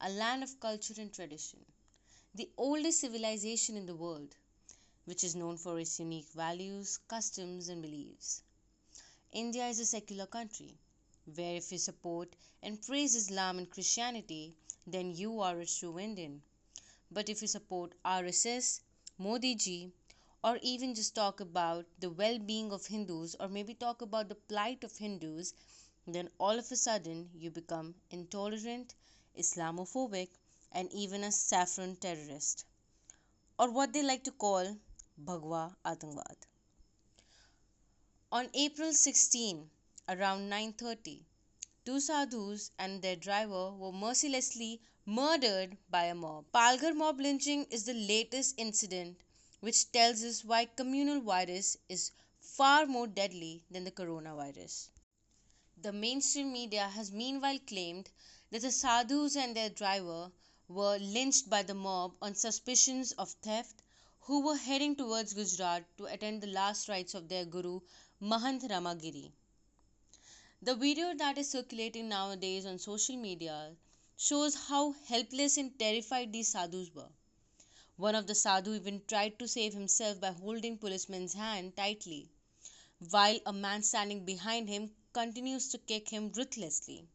a land of culture and tradition, the oldest civilization in the world, which is known for its unique values, customs, and beliefs. India is a secular country where if you support and praise Islam and Christianity, then you are a true Indian. But if you support RSS, Modi ji, or even just talk about the well being of Hindus, or maybe talk about the plight of Hindus, then all of a sudden you become intolerant, Islamophobic, and even a saffron terrorist, or what they like to call Bhagwa Atangwad. On April 16, around 9:30, two sadhus and their driver were mercilessly murdered by a mob. Palghar mob lynching is the latest incident which tells us why communal virus is far more deadly than the coronavirus. The mainstream media has meanwhile claimed that the sadhus and their driver were lynched by the mob on suspicions of theft who were heading towards Gujarat to attend the last rites of their guru Mahant Ramagiri. The video that is circulating nowadays on social media shows how helpless and terrified these sadhus were. One of the sadhu even tried to save himself by holding policeman's hand tightly, while a man standing behind him continues to kick him ruthlessly.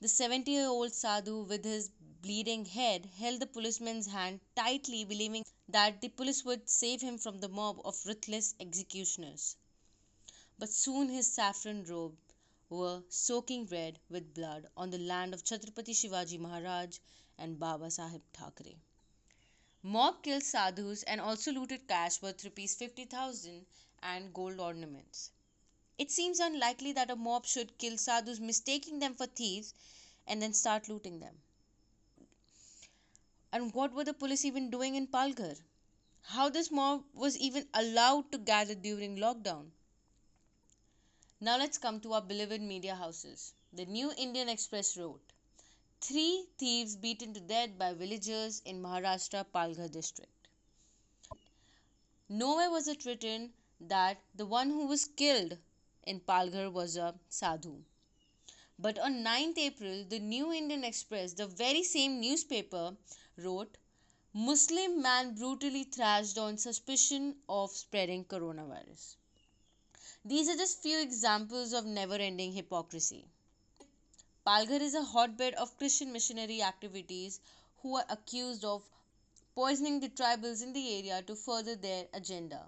The 70 year old sadhu, with his bleeding head, held the policeman's hand tightly, believing that the police would save him from the mob of ruthless executioners. But soon his saffron robe were soaking red with blood on the land of Chhatrapati Shivaji Maharaj and Baba Sahib Thackeray. Mob killed sadhus and also looted cash worth rupees 50,000 and gold ornaments. It seems unlikely that a mob should kill sadhus mistaking them for thieves and then start looting them. And what were the police even doing in Palghar? How this mob was even allowed to gather during lockdown? Now let's come to our beloved media houses. The New Indian Express wrote Three thieves beaten to death by villagers in Maharashtra Palghar district. Nowhere was it written that the one who was killed in Palghar was a sadhu. But on 9th April, the New Indian Express, the very same newspaper, wrote Muslim man brutally thrashed on suspicion of spreading coronavirus. These are just few examples of never ending hypocrisy. Palghar is a hotbed of Christian missionary activities who are accused of poisoning the tribals in the area to further their agenda.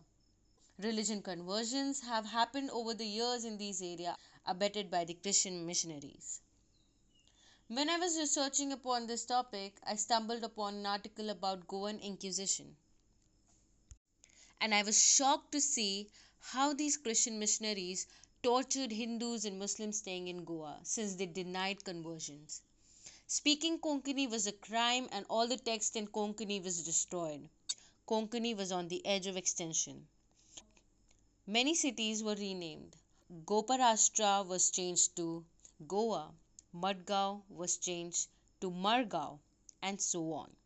Religion conversions have happened over the years in these areas, abetted by the Christian missionaries. When I was researching upon this topic, I stumbled upon an article about Goan Inquisition. And I was shocked to see how these Christian missionaries tortured Hindus and Muslims staying in Goa since they denied conversions. Speaking Konkani was a crime and all the text in Konkani was destroyed. Konkani was on the edge of extinction. Many cities were renamed. Goparashtra was changed to Goa, Madgaon was changed to Margao, and so on.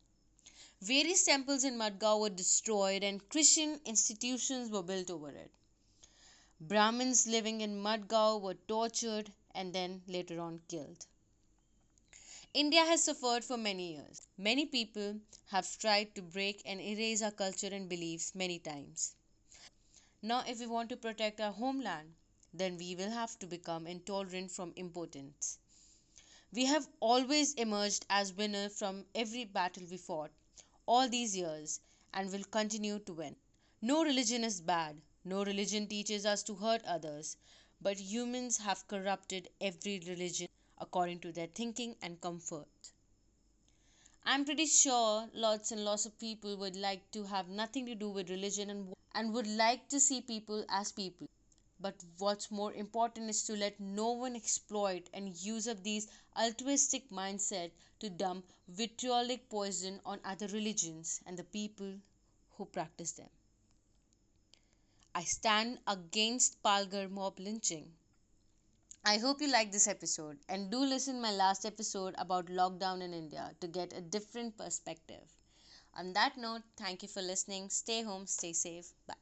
Various temples in Madgaon were destroyed and Christian institutions were built over it. Brahmins living in Madgaon were tortured and then later on killed. India has suffered for many years. Many people have tried to break and erase our culture and beliefs many times. Now, if we want to protect our homeland, then we will have to become intolerant from impotence. We have always emerged as winner from every battle we fought all these years and will continue to win. No religion is bad, no religion teaches us to hurt others, but humans have corrupted every religion according to their thinking and comfort. I'm pretty sure lots and lots of people would like to have nothing to do with religion and, and would like to see people as people. But what's more important is to let no one exploit and use up these altruistic mindset to dump vitriolic poison on other religions and the people who practice them. I stand against Palghar mob lynching. I hope you like this episode and do listen my last episode about lockdown in India to get a different perspective. On that note, thank you for listening. Stay home, stay safe. Bye.